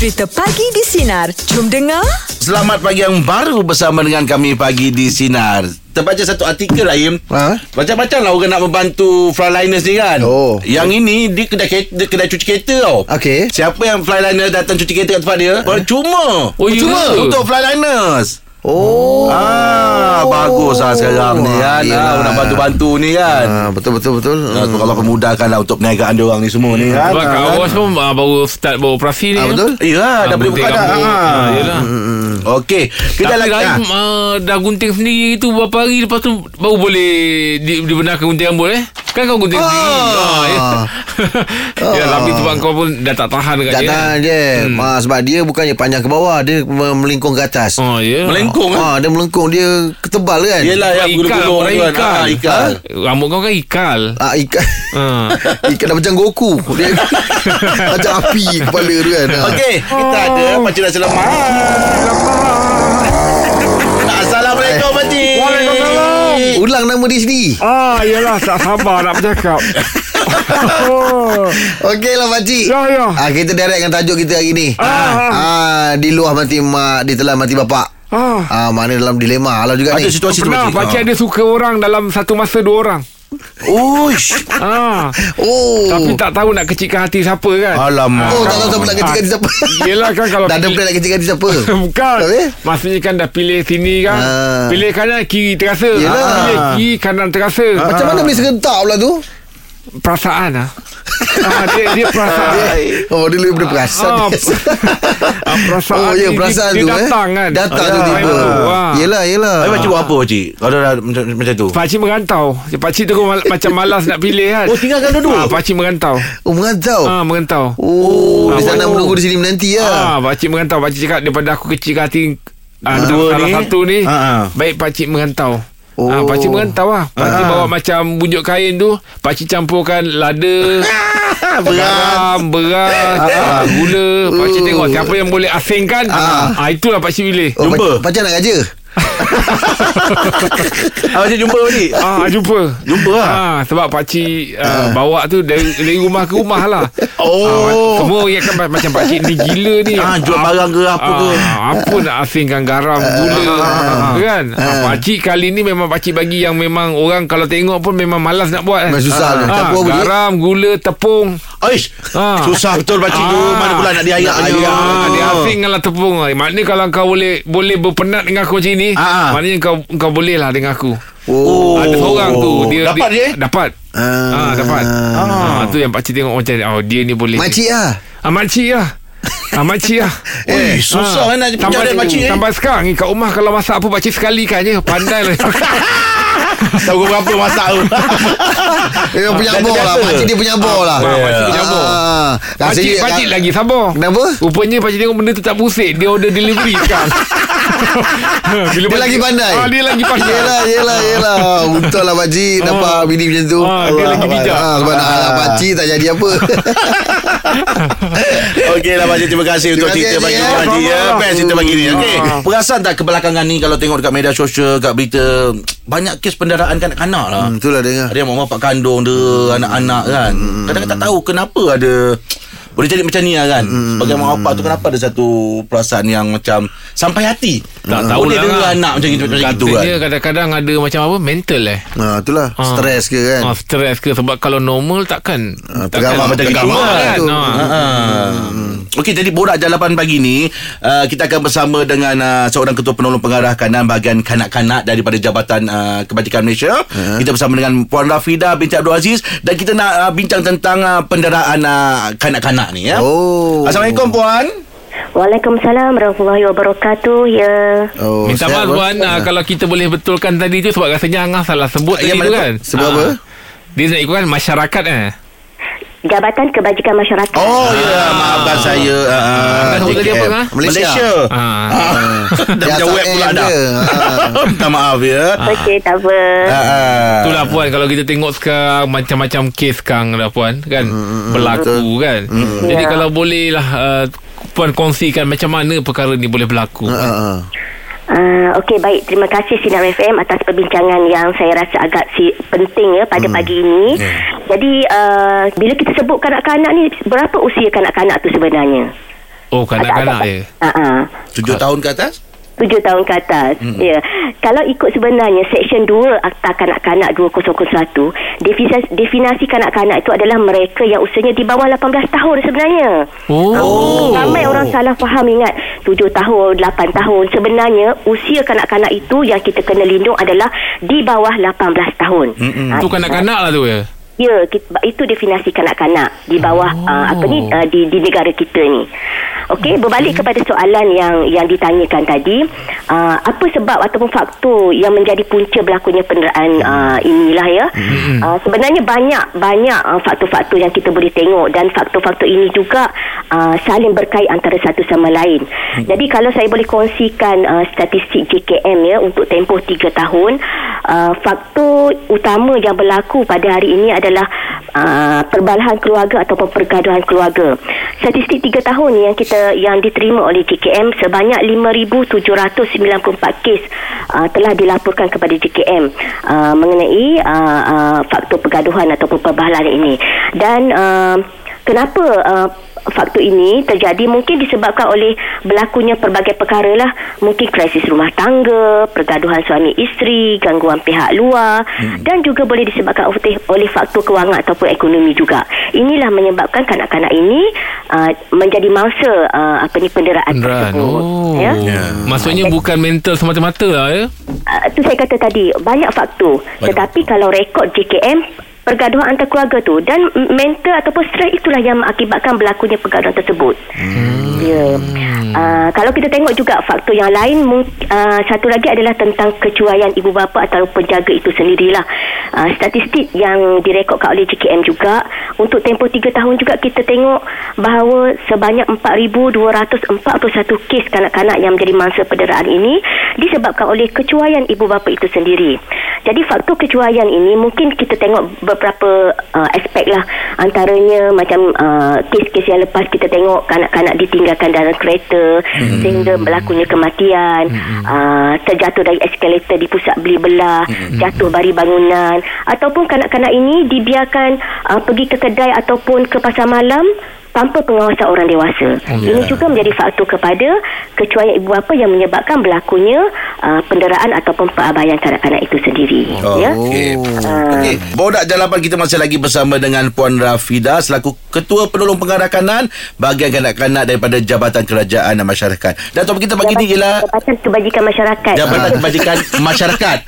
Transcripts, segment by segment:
Cerita Pagi di Sinar. Jom dengar. Selamat pagi yang baru bersama dengan kami pagi di Sinar. Terbaca satu artikel Rahim. Ha? Macam-macam lah orang nak membantu flyliners ni kan. Oh. Yang ini dia kedai kereta, dia kedai cuci kereta tau. Okey. Siapa yang flyliner datang cuci kereta kat tempat dia? Percuma. Oh, ya Percuma ke? untuk flyliners. Oh. Ah, bagus lah sekarang ni kan. yelah. Ah, nak bantu-bantu ni kan. Ah, betul betul betul. Ah, tu Allah pemudahkan lah untuk perniagaan dia orang ni semua ni kan. Sebab kat Ah, awas pun ah, baru start beroperasi ni. Ah, betul. Ya, dah Ah, boleh buka dah. Ah. Ah, yelah. Okey, kita Tapi lagi. Rahim ah. uh, dah gunting sendiri tu berapa hari lepas tu baru boleh di, dibenarkan gunting rambut eh? Kan kau gunting sendiri. Ah, ya. ya, tapi sebab kau pun dah tak tahan dekat Tak dia. tahan je hmm. ha, Sebab dia bukannya panjang ke bawah Dia me- melengkung ke atas Oh, ya. Melengkung ah. ha, Dia melengkung Dia ketebal kan Yelah yang Ikal, gulung-gulung orang tu kan. ikal. Ah, ikal. Rambut kau kan ikal. Ah, ikan Ah. Ikan dah macam Goku Dia Macam api kepala tu kan ha. Okey, kita ada Pakcik Nasi Lemak. Assalamualaikum Ulang nama dia sendiri Ah, yelah tak sabar nak bercakap. oh. Okey lah pakcik Ya, ya. ah, Kita direct dengan tajuk kita hari ni Ah. ah, Di luar mati mak Ditelan mati bapak Ah. ah, Mana dalam dilema Alah juga Ada ni situasi tu Pakcik. pakcik ada suka orang dalam satu masa dua orang. Uish. Ah. Oh Tapi tak tahu nak kecilkan hati siapa kan. Alamak. Oh tak tahu siapa nak kecilkan hati siapa Yelah kan kalau Dah ada plan nak kecilkan hati siapa Bukan Habis? Maksudnya kan dah pilih sini kan Ah. Pilih kanan kiri terasa Yelah. Pilih kiri kanan terasa Macam mana boleh serentak pula tu Perasaan lah ah, dia, dia perasaan Oh dia lebih daripada perasan Ah, ah, perasaan Oh ya perasaan dia, tu dia datang eh. kan Datang Ah, tu tiba ah. Yelah yelah Habis Pakcik buat apa Pakcik? Kalau dah macam, macam tu. Pakcik merantau Pakcik tu mal- macam malas nak pilih kan Oh, tinggalkan dua-dua? ah, Pakcik merantau Oh mengantau ah, Merantau Oh Di Ah, sana oh. menunggu di sini menanti ah. lah Pakcik merantau Pakcik cakap Daripada aku kecil ke hati ah, Dua Salah ni? satu ni Ah, ah. Baik pakcik merantau Oh. Ah, pakcik merantau lah Pakcik bawa macam bunjuk kain tu Pakcik campurkan lada Garam Beras ah, Gula Pakcik Oh. tengok Siapa yang boleh asingkan Ah. ah, Itulah pakcik pilih Oh, Jumpa. Pacar nak kerja Ah, jumpa Pakcik. Ah jumpa. Jumpa lah. Ah sebab pakcik uh, bawa tu dari, dari rumah ke rumah lah. Oh. Ah, semua ingatkan ma- macam pakcik ni gila ni. Ah, jual barang ke apa ke. Ah, apa nak asingkan garam, gula kan. Ah, pakcik kali ni memang pakcik bagi yang memang orang kalau tengok pun memang malas nak buat. Memang susah. Ah, dia? garam, gula, tepung. Aish. Ah. Susah betul Pakcik tu. Ah. Mana pula nak diayak-ayak. Ah, dia asingkanlah tepung. Maknanya kalau kau boleh boleh berpenat dengan aku macam ni, Ah. maknanya kau kau boleh lah dengan aku. Oh Ada seorang tu dia Dapat dia? Dapat Ah, dapat. Ah, tu yang pakcik tengok macam oh dia ni boleh. Makcik lah Ah, makcik lah. Ah, makcik lah. Eh, susah kan nak pinjam dari Pakcik eh. Sampai sekarang ni kat rumah kalau masak apa pakcik sekali kan je. Pandai lah. Tahu berapa masak tu. Dia Ah, punya dah bor lah. Makcik dia punya bor lah Ah, makcik punya bor. Ah. pakcik, pakcik lagi sabar. Kenapa? Rupanya pakcik tengok benda tu tak pusing. Dia order delivery sekarang. Bila Dia lagi pandai Ah, dia lagi pandai. Yelah yelah yelah Betul lah pakcik Nampak bini macam tu Ah, dia lagi bijak. ah, Sebab nak anak pakcik Tak jadi apa Okey lah Pakcik Terima kasih untuk Terima cerita pagi ni ya. Pakcik ya. Best cerita pagi ni. Okey Ah. Perasan tak kebelakangan ni Kalau tengok dekat media sosial Kat berita Banyak kes pendaraan kanak-kanak lah. Hmm, Itulah dengar Ada yang mak bapak kandung dia Anak-anak kan. Kadang-kadang tak tahu Kenapa ada boleh jadi macam ni lah kan Sebagai mak bapak tu Kenapa ada satu Perasaan yang macam Sampai hati Tak tahu Boleh lah dengar kan. anak macam itu Macam itu kan Katanya kadang-kadang ada macam apa mental eh. Ah, itulah Ah. Stres ke kan Ah, stres ke sebab kalau normal takkan Ah, takkan macam gitu kan. tu. Ah. Ha. Okey jadi borak jalapan pagi ni uh, kita akan bersama dengan uh, seorang ketua penolong pengarah kanan bahagian kanak-kanak daripada Jabatan uh, Kebajikan Malaysia. Uh-huh. Kita bersama dengan Puan Rafida binti Abdul Aziz dan kita nak uh, bincang tentang uh, penderaan uh, kanak-kanak ni ya. Oh Assalamualaikum puan. Waalaikumsalam warahmatullahi wabarakatuh. Ya. oh, Minta maaf Puan ah, Kalau kita boleh betulkan tadi tu Sebab rasanya Angah salah sebut Ya, tadi tu kan Sebab Ah. apa? Dia nak ikutkan masyarakat eh Jabatan Kebajikan Masyarakat. Oh ya maafkan saya uh, sebut tadi apa, JKM. ah? Malaysia. Malaysia. Ah. Ah. Dah macam Biasa web pula dah. Ah. Minta maaf ya. Okey, tak apa. Ah. Itulah puan Kalau kita tengok sekarang Macam-macam kes sekarang dah puan Kan Berlaku kan Jadi Ya. kalau boleh lah uh, Puan kongsikan Macam mana perkara ni boleh berlaku Ah, ah, ah. Uh, Okey, baik. Terima kasih Sinar FM atas perbincangan yang saya rasa agak si, penting ya pada pagi ini. Jadi, uh, bila kita sebut kanak-kanak ni, berapa usia kanak-kanak tu sebenarnya? Oh, kanak-kanak je. Uh-uh. Tujuh tahun ke atas? Tujuh tahun ke atas hmm. Ya Kalau ikut sebenarnya Seksyen 2 Akta Kanak-Kanak 2001 Definasi, definasi kanak-kanak itu adalah Mereka yang usianya di bawah 18 tahun sebenarnya Oh. Oh. Ramai orang salah faham ingat 7 tahun 8 tahun Sebenarnya Usia kanak-kanak itu Yang kita kena lindung adalah Di bawah 18 tahun Mm-mm. Ah, Tu kanak-kanak lah tu ya. Ya, kita, itu definisi kanak-kanak di bawah oh. uh, apa ni uh, di di negara kita ni. Okey, berbalik kepada soalan yang yang ditanyakan tadi, uh, apa sebab ataupun faktor yang menjadi punca berlakunya penderaan uh, inilah ya. Uh, sebenarnya banyak banyak uh, faktor-faktor yang kita boleh tengok dan faktor-faktor ini juga uh, saling berkait antara satu sama lain. Jadi kalau saya boleh kongsikan uh, statistik JKM ya untuk tempoh 3 tahun, uh, faktor utama yang berlaku pada hari ini adalah uh, perbalahan keluarga ataupun pergaduhan keluarga. Statistik 3 tahun yang kita yang diterima oleh JKM sebanyak 5794 kes uh, telah dilaporkan kepada JKM uh, mengenai uh, uh, faktor pergaduhan ataupun perbalahan ini. Dan uh, kenapa uh, faktor ini terjadi mungkin disebabkan oleh berlakunya pelbagai perkara lah mungkin krisis rumah tangga pergaduhan suami isteri gangguan pihak luar hmm. dan juga boleh disebabkan oleh, oleh faktor kewangan ataupun ekonomi juga inilah menyebabkan kanak-kanak ini uh, menjadi mangsa uh, apa ni penderaan Penderaan. tersebut Oh. ya Ya. Maksudnya bukan mental semata-mata lah ya. uh, tu saya kata tadi banyak faktor tetapi kalau rekod JKM pergaduhan antar keluarga tu dan mental ataupun stres itulah yang mengakibatkan berlakunya pergaduhan tersebut. Hmm. Ya. Uh, kalau kita tengok juga faktor yang lain uh, satu lagi adalah tentang kecuaian ibu bapa atau penjaga itu sendirilah. Uh, statistik yang direkodkan oleh JKM juga untuk tempoh 3 tahun juga kita tengok bahawa sebanyak 4241 kes kanak-kanak yang menjadi mangsa penderaan ini disebabkan oleh kecuaian ibu bapa itu sendiri. Jadi faktor kecuaian ini mungkin kita tengok beberapa uh, aspek lah antaranya macam uh, kes-kes yang lepas kita tengok kanak-kanak ditinggalkan dalam kereta hmm. sehingga berlakunya kematian hmm. uh, terjatuh dari eskalator di pusat beli belah hmm. jatuh bari bangunan ataupun kanak-kanak ini dibiarkan uh, pergi ke kedai ataupun ke pasar malam tanpa pengawasan orang dewasa. Oh, Ini juga menjadi faktor kepada kecuaian ibu bapa yang menyebabkan berlakunya uh, penderaan ataupun perabaian kanak-kanak itu sendiri. Oh, ya. okey. Ah. Okey, Bodak Jalapan kita masih lagi bersama dengan Puan Rafida selaku Ketua Penolong Pengarah Kanan bahagian kanak-kanak daripada Jabatan Kerajaan dan Masyarakat. Dan topik kita pagi ni ialah Jabatan Kebajikan Masyarakat. Jabatan Kebajikan Masyarakat.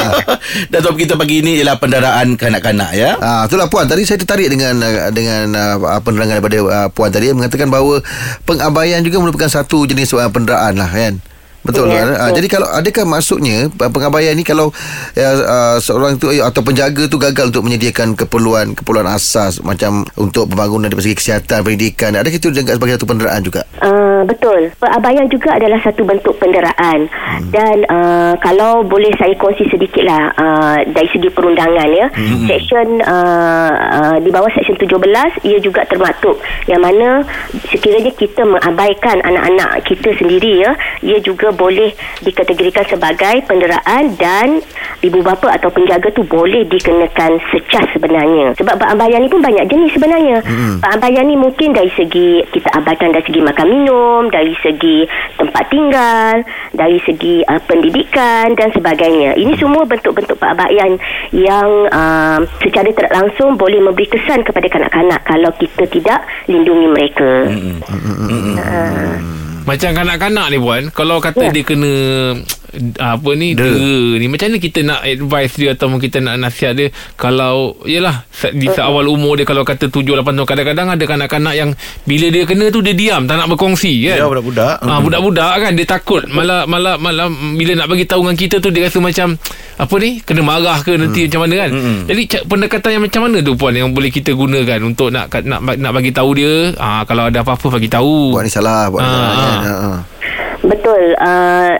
Dan topik kita pagi ini ialah pendaraan kanak-kanak ya. Ah, itulah puan tadi saya tertarik dengan uh, dengan uh, penerangan daripada uh, puan tadi mengatakan bahawa pengabaian juga merupakan satu jenis uh, penderaan lah kan. Betul Ya, kan? Ah, betul. jadi kalau adakah maksudnya uh, pengabaian ni kalau uh, uh, seorang tu uh, atau penjaga tu gagal untuk menyediakan keperluan keperluan asas macam untuk pembangunan dari segi kesihatan, pendidikan, adakah itu dianggap sebagai satu penderaan juga? Uh, betul. Perabaian juga adalah satu bentuk penderaan. Hmm. Dan uh, kalau boleh saya kongsi sedikitlah uh, dari segi perundangan ya. Hmm. Seksyen uh, uh, di bawah seksyen 17 ia juga termaktub yang mana sekiranya kita mengabaikan anak-anak kita sendiri ya, ia juga boleh dikategorikan sebagai penderaan dan ibu bapa atau penjaga tu boleh dikenakan secas sebenarnya. Sebab perabaian ni pun banyak jenis sebenarnya. Hmm. Perabaian ni mungkin dari segi kita abaikan dari segi makan minum, dari segi tempat tinggal, dari segi uh, pendidikan dan sebagainya. Ini semua bentuk-bentuk perabaian yang uh, secara tidak langsung boleh memberi kesan kepada kanak-kanak kalau kita tidak lindungi mereka. Hmm. Uh, Macam kanak-kanak ni puan Kalau kata Ya. dia kena apa ni dera ni macam mana kita nak advice dia atau kita nak nasihat dia kalau yalah di Uh-huh. awal umur dia kalau kata 7 8 tahun kadang-kadang ada kanak-kanak yang bila dia kena tu dia diam tak nak berkongsi kan Ya, budak-budak. Ah budak-budak kan dia takut malah malah malah bila nak bagi tahu dengan kita tu dia rasa macam apa ni kena marah ke nanti macam mana kan. Jadi ca- pendekatan yang macam mana tu puan yang boleh kita gunakan untuk nak nak nak bagi tahu dia ah kalau ada apa-apa bagi tahu. Buat ni salah, buat ni Ah, salah. ah. kan? Ah, ah. Betul. Uh,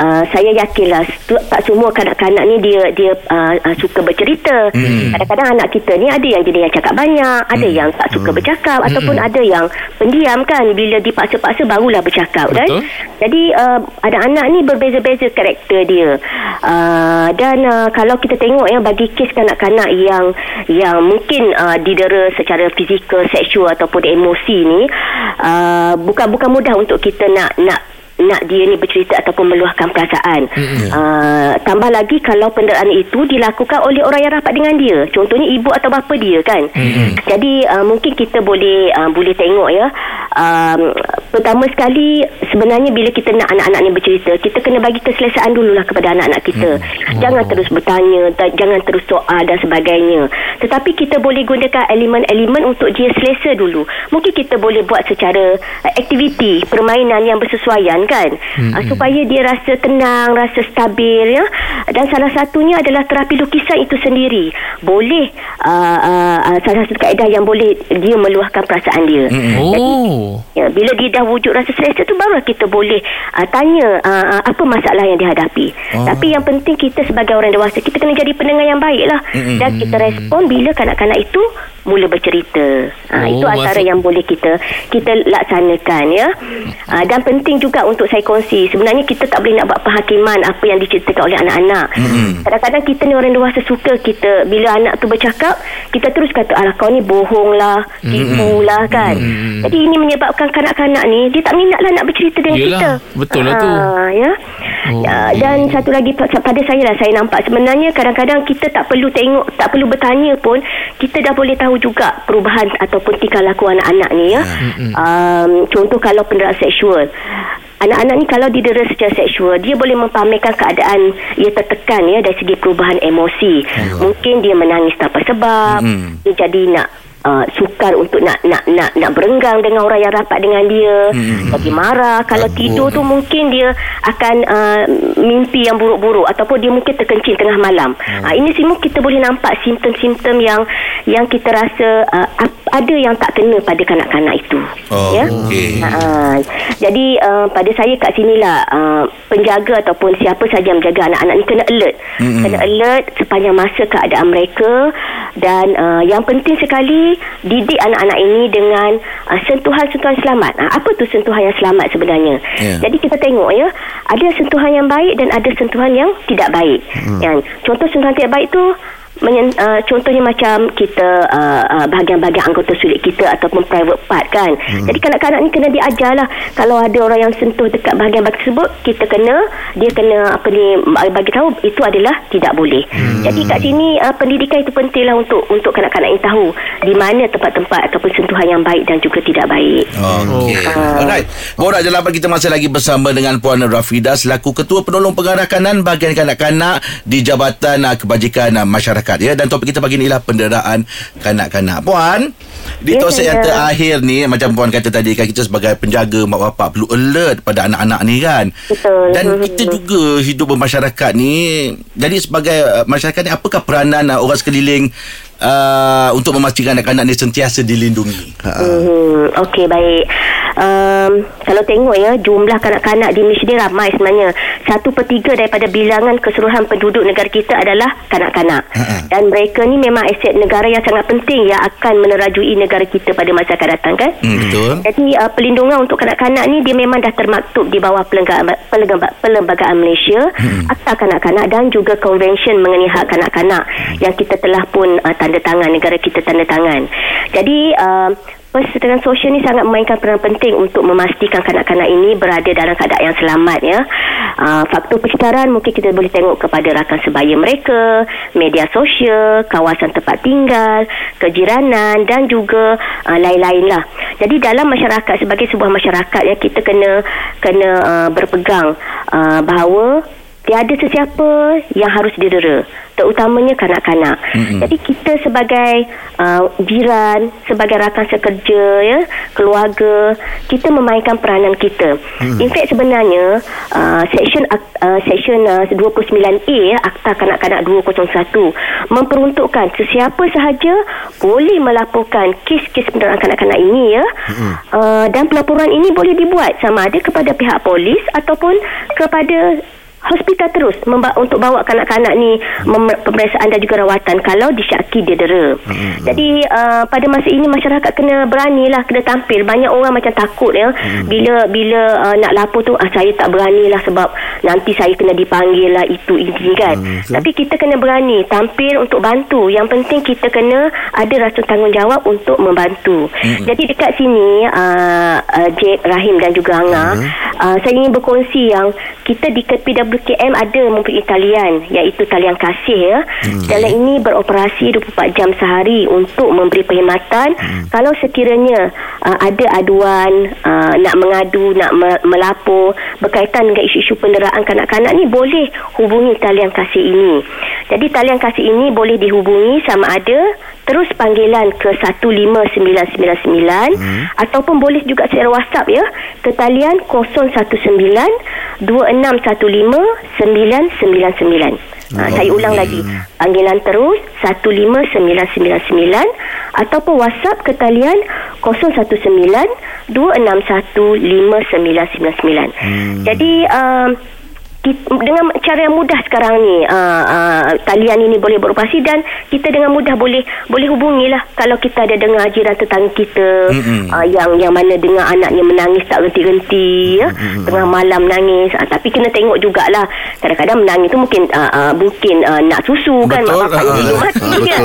uh, saya yakinlah tak semua kanak-kanak ni dia dia uh, uh, suka bercerita. Hmm. Kadang-kadang anak kita ni ada yang jenis yang cakap banyak, ada yang tak suka bercakap ataupun ada yang pendiam kan bila dipaksa-paksa barulah bercakap kan. Betul. Jadi uh, ada anak ni berbeza-beza karakter dia. Uh, dan uh, kalau kita tengok ya bagi kes kanak-kanak yang yang mungkin uh, didera secara fizikal, seksual ataupun emosi ni uh, bukan bukan mudah untuk kita nak nak nak dia ni bercerita ataupun meluahkan perasaan. Mm-hmm. Uh, tambah lagi kalau penderaan itu dilakukan oleh orang yang rapat dengan dia. Contohnya ibu atau bapa dia kan. Mm-hmm. Jadi uh, mungkin kita boleh uh, boleh tengok ya. Um, pertama sekali sebenarnya bila kita nak anak-anak ni bercerita, kita kena bagi keselesaan dululah kepada anak-anak kita. Mm-hmm. Jangan terus bertanya, ta- jangan terus soal dan sebagainya. Tetapi kita boleh gunakan elemen-elemen untuk dia selesa dulu. Mungkin kita boleh buat secara uh, aktiviti, permainan yang bersesuaian kan hmm. uh, supaya dia rasa tenang rasa stabil ya dan salah satunya adalah terapi lukisan itu sendiri boleh uh, uh, salah satu kaedah yang boleh dia meluahkan perasaan dia hmm. Oh. ya, bila dia dah wujud rasa selesa tu baru kita boleh uh, tanya uh, uh, apa masalah yang dihadapi oh. tapi yang penting kita sebagai orang dewasa kita kena jadi pendengar yang baik lah hmm. dan kita respon bila kanak-kanak itu mula bercerita. Uh, Oh, itu antara maksud- yang boleh kita kita laksanakan ya. Uh, dan penting juga untuk saya kongsi sebenarnya kita tak boleh nak buat penghakiman apa yang diceritakan oleh anak-anak. Mm-hmm. kadang-kadang kita ni orang dewasa suka kita bila anak tu bercakap kita terus kata alah kau ni bohong lah tipu lah kan. Mm-hmm. jadi ini menyebabkan kanak-kanak ni dia tak minat lah nak bercerita dengan Yelah, kita. betul lah tu. Ah, ya Oh, Ya, dan satu lagi pa- pada saya lah saya nampak sebenarnya kadang-kadang kita tak perlu tengok tak perlu bertanya pun kita dah boleh tahu juga perubahan ataupun tingkah laku anak-anak ni ya. Um, contoh kalau penderaan seksual. Anak-anak ni kalau didera secara seksual Dia boleh mempamerkan keadaan Ia tertekan ya Dari segi perubahan emosi. Mungkin dia menangis tanpa sebab Mhm. Dia jadi nak uh, Sukar untuk nak nak nak nak berenggang dengan orang yang rapat dengan dia, Hmm. jadi marah. Kalau Aduh. tidur tu mungkin dia akan uh, mimpi yang buruk-buruk ataupun dia mungkin terkencing tengah malam. Hmm. Uh, ini semua kita boleh nampak simptom-simptom yang yang kita rasa uh, ada yang tak kena pada kanak-kanak itu. Oh, ya. okey. Uh, jadi uh, pada saya kat sinilah uh, penjaga ataupun siapa saja yang menjaga anak-anak ni kena alert. Mm-mm. Kena alert sepanjang masa keadaan mereka dan uh, yang penting sekali didik anak-anak ini dengan uh, sentuhan-sentuhan selamat. Uh, apa tu sentuhan yang selamat sebenarnya? Ya. Jadi kita tengok ya, ada sentuhan yang baik dan ada sentuhan yang tidak baik. Hmm. Yang contoh sentuhan tidak baik tu menyen, uh, contohnya macam kita uh, uh, bahagian-bahagian anggota sulit kita ataupun private part kan. Hmm. Jadi kanak-kanak ni kena diajar lah kalau ada orang yang sentuh dekat bahagian-bahagian tersebut kita kena dia kena apa ni bagi tahu itu adalah tidak boleh. Hmm. Jadi kat sini uh, pendidikan itu penting lah untuk untuk kanak-kanak ini tahu di mana tempat-tempat ataupun sentuhan yang baik dan juga tidak baik. Okey. Oh. Alright. Borak Jalapan kita masih lagi bersama dengan Puan Rafida selaku Ketua Penolong Pengarah Kanan Bahagian Kanak-Kanak di Jabatan uh, Kebajikan uh, Masyarakat ya dan topik kita pagi ni ialah penderaan kanak-kanak. Puan, di Ya, topik yang saya. terakhir ni macam puan kata tadi kan kita sebagai penjaga mak bapak perlu alert pada anak-anak ni kan. Betul. Dan kita juga hidup bermasyarakat ni jadi sebagai uh, masyarakat ni apakah peranan uh, orang sekeliling uh, untuk memastikan anak-anak ni sentiasa dilindungi? Hmm, Okey baik. Um, kalau tengok ya jumlah kanak-kanak di Malaysia ni ramai sebenarnya. Satu per tiga daripada bilangan keseluruhan penduduk negara kita adalah kanak-kanak. Ha-ha. Dan mereka ni memang aset negara yang sangat penting yang akan menerajui negara kita pada masa akan datang kan. Hmm, betul. Jadi uh, pelindungan untuk kanak-kanak ni dia memang dah termaktub di bawah Perlembagaan, Perlembagaan, Perlembagaan Malaysia, hmm. Akta Kanak-Kanak dan juga Konvensyen mengenai hak kanak-kanak yang kita telah pun uh, tanda tangan negara kita tanda tangan. Jadi uh, Perseteruan sosial ni sangat memainkan peranan penting untuk memastikan kanak-kanak ini berada dalam keadaan yang selamat ya. Uh, faktor persetaraan mungkin kita boleh tengok kepada rakan sebaya mereka, media sosial, kawasan tempat tinggal, kejiranan dan juga uh, lain-lain lah. Jadi dalam masyarakat sebagai sebuah masyarakat ya kita kena kena uh, berpegang uh, bahawa tiada sesiapa yang harus didera terutamanya kanak-kanak. Mm-hmm. Jadi kita sebagai uh, jiran, sebagai rakan sekerja ya, keluarga, kita memainkan peranan kita. Mm. In fact sebenarnya uh, section uh, section uh, 29A ya, Akta Kanak-kanak 201 memperuntukkan sesiapa sahaja boleh melaporkan kes-kes penderaan kanak-kanak ini ya. Mm. Uh, dan pelaporan ini boleh dibuat sama ada kepada pihak polis ataupun kepada hospital terus memba- untuk bawa kanak-kanak ni mem- pemeriksaan dan juga rawatan kalau disyaki dia dera. Hmm. Jadi uh, pada masa ini masyarakat kena beranilah kena tampil. Banyak orang macam takut ya hmm. bila bila uh, nak lapor tu ah, saya tak beranilah sebab nanti saya kena dipanggil lah itu ini kan. Hmm. Tapi kita kena berani tampil untuk bantu. Yang penting kita kena ada rasa tanggungjawab untuk membantu. Hmm. Jadi dekat sini uh, uh, Jake, Rahim dan juga Anga hmm. uh, saya ingin berkongsi yang kita di PWKM ada mempunyai talian iaitu talian kasih ya. Hmm. Talian ini beroperasi 24 jam sehari untuk memberi perkhidmatan hmm. kalau sekiranya uh, ada aduan uh, nak mengadu nak me- melapor berkaitan dengan isu-isu penderaan kanak-kanak ni boleh hubungi talian kasih ini. Jadi talian kasih ini boleh dihubungi sama ada terus panggilan ke 15999 hmm. ataupun boleh juga secara WhatsApp ya ke talian 019 2615 999. Ha, saya ulang lagi. Panggilan terus 15999 ataupun WhatsApp ke talian 019 261 5999. Hmm. Jadi um, dengan cara yang mudah sekarang ni uh, uh, talian ini boleh beroperasi dan kita dengan mudah boleh boleh hubungilah kalau kita ada dengar jiran tetangga kita mm-hmm. uh, yang yang mana dengar anaknya menangis tak henti-henti ya mm-hmm. tengah malam nangis uh, tapi kena tengok jugalah kadang-kadang menangis tu mungkin uh, uh, mungkin uh, nak susu kan mak bapak uh, uh, mati uh, kan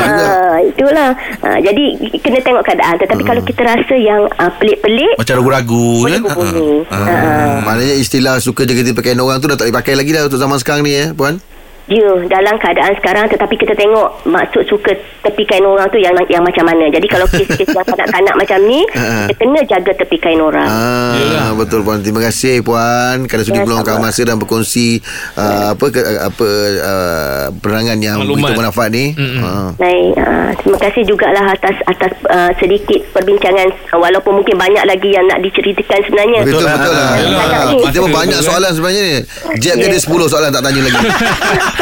uh, itulah uh, jadi kena tengok keadaan tetapi uh. kalau kita rasa yang uh, pelik-pelik macam ragu-ragu boleh kan hubungi uh. Uh. Uh. maknanya istilah suka jaga pakaian orang tu dah tak dipakai lagi dah untuk zaman sekarang ni eh puan Ya, dalam keadaan sekarang tetapi kita tengok maksud suka tepi kain orang tu yang yang macam mana. Jadi kalau kes-kes yang kanak-kanak macam ni, kita kena jaga tepi kain orang. Ah, betul puan. Terima kasih puan kerana sudi ya, meluangkan masa dan berkongsi uh, apa ke, apa uh, penerangan yang begitu bermanfaat ni. Ah. Baik, uh, terima kasih jugalah atas atas uh, sedikit perbincangan walaupun mungkin banyak lagi yang nak diceritakan sebenarnya. Betul betul. lah. Kita pun banyak soalan sebenarnya ni. Jeb yeah. dia 10 soalan tak tanya lagi.